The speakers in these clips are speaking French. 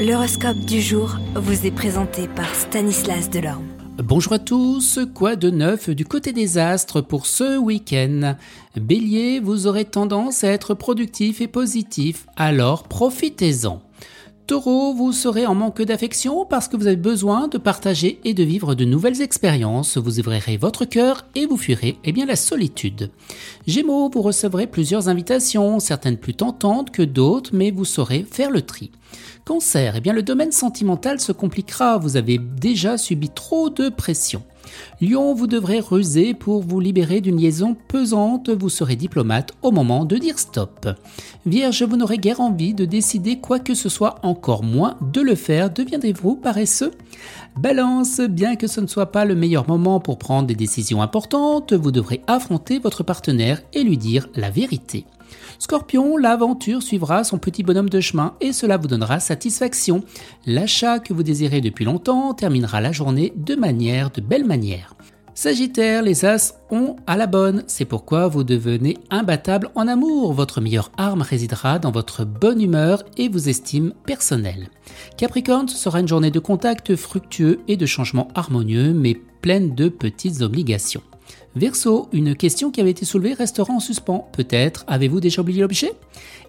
L'horoscope du jour vous est présenté par Stanislas Delorme. Bonjour à tous, quoi de neuf du côté des astres pour ce week-end? Bélier, vous aurez tendance à être productif et positif, alors profitez-en. Taureau, vous serez en manque d'affection parce que vous avez besoin de partager et de vivre de nouvelles expériences. Vous ouvrirez votre cœur et vous fuirez eh bien, la solitude. Gémeaux, vous recevrez plusieurs invitations, certaines plus tentantes que d'autres, mais vous saurez faire le tri. Cancer, eh bien, le domaine sentimental se compliquera. Vous avez déjà subi trop de pression. Lion, vous devrez ruser pour vous libérer d'une liaison pesante, vous serez diplomate au moment de dire stop. Vierge, vous n'aurez guère envie de décider quoi que ce soit, encore moins de le faire, deviendrez-vous paresseux? Balance, bien que ce ne soit pas le meilleur moment pour prendre des décisions importantes, vous devrez affronter votre partenaire et lui dire la vérité. Scorpion, l'aventure suivra son petit bonhomme de chemin et cela vous donnera satisfaction. L'achat que vous désirez depuis longtemps terminera la journée de manière, de belle manière. Sagittaire, les As ont à la bonne, c'est pourquoi vous devenez imbattable en amour. Votre meilleure arme résidera dans votre bonne humeur et vos estimes personnelles. Capricorne, sera une journée de contact fructueux et de changements harmonieux, mais pleine de petites obligations. Verseau, une question qui avait été soulevée restera en suspens. Peut-être avez-vous déjà oublié l'objet?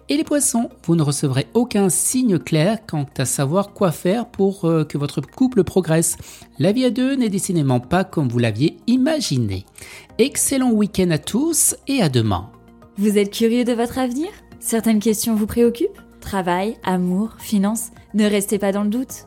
Et les poissons, vous ne recevrez aucun signe clair quant à savoir quoi faire pour euh, que votre couple progresse. La vie à deux n'est décidément pas comme vous l'aviez imaginé. Excellent week-end à tous et à demain. Vous êtes curieux de votre avenir? Certaines questions vous préoccupent? Travail, amour, finances? Ne restez pas dans le doute.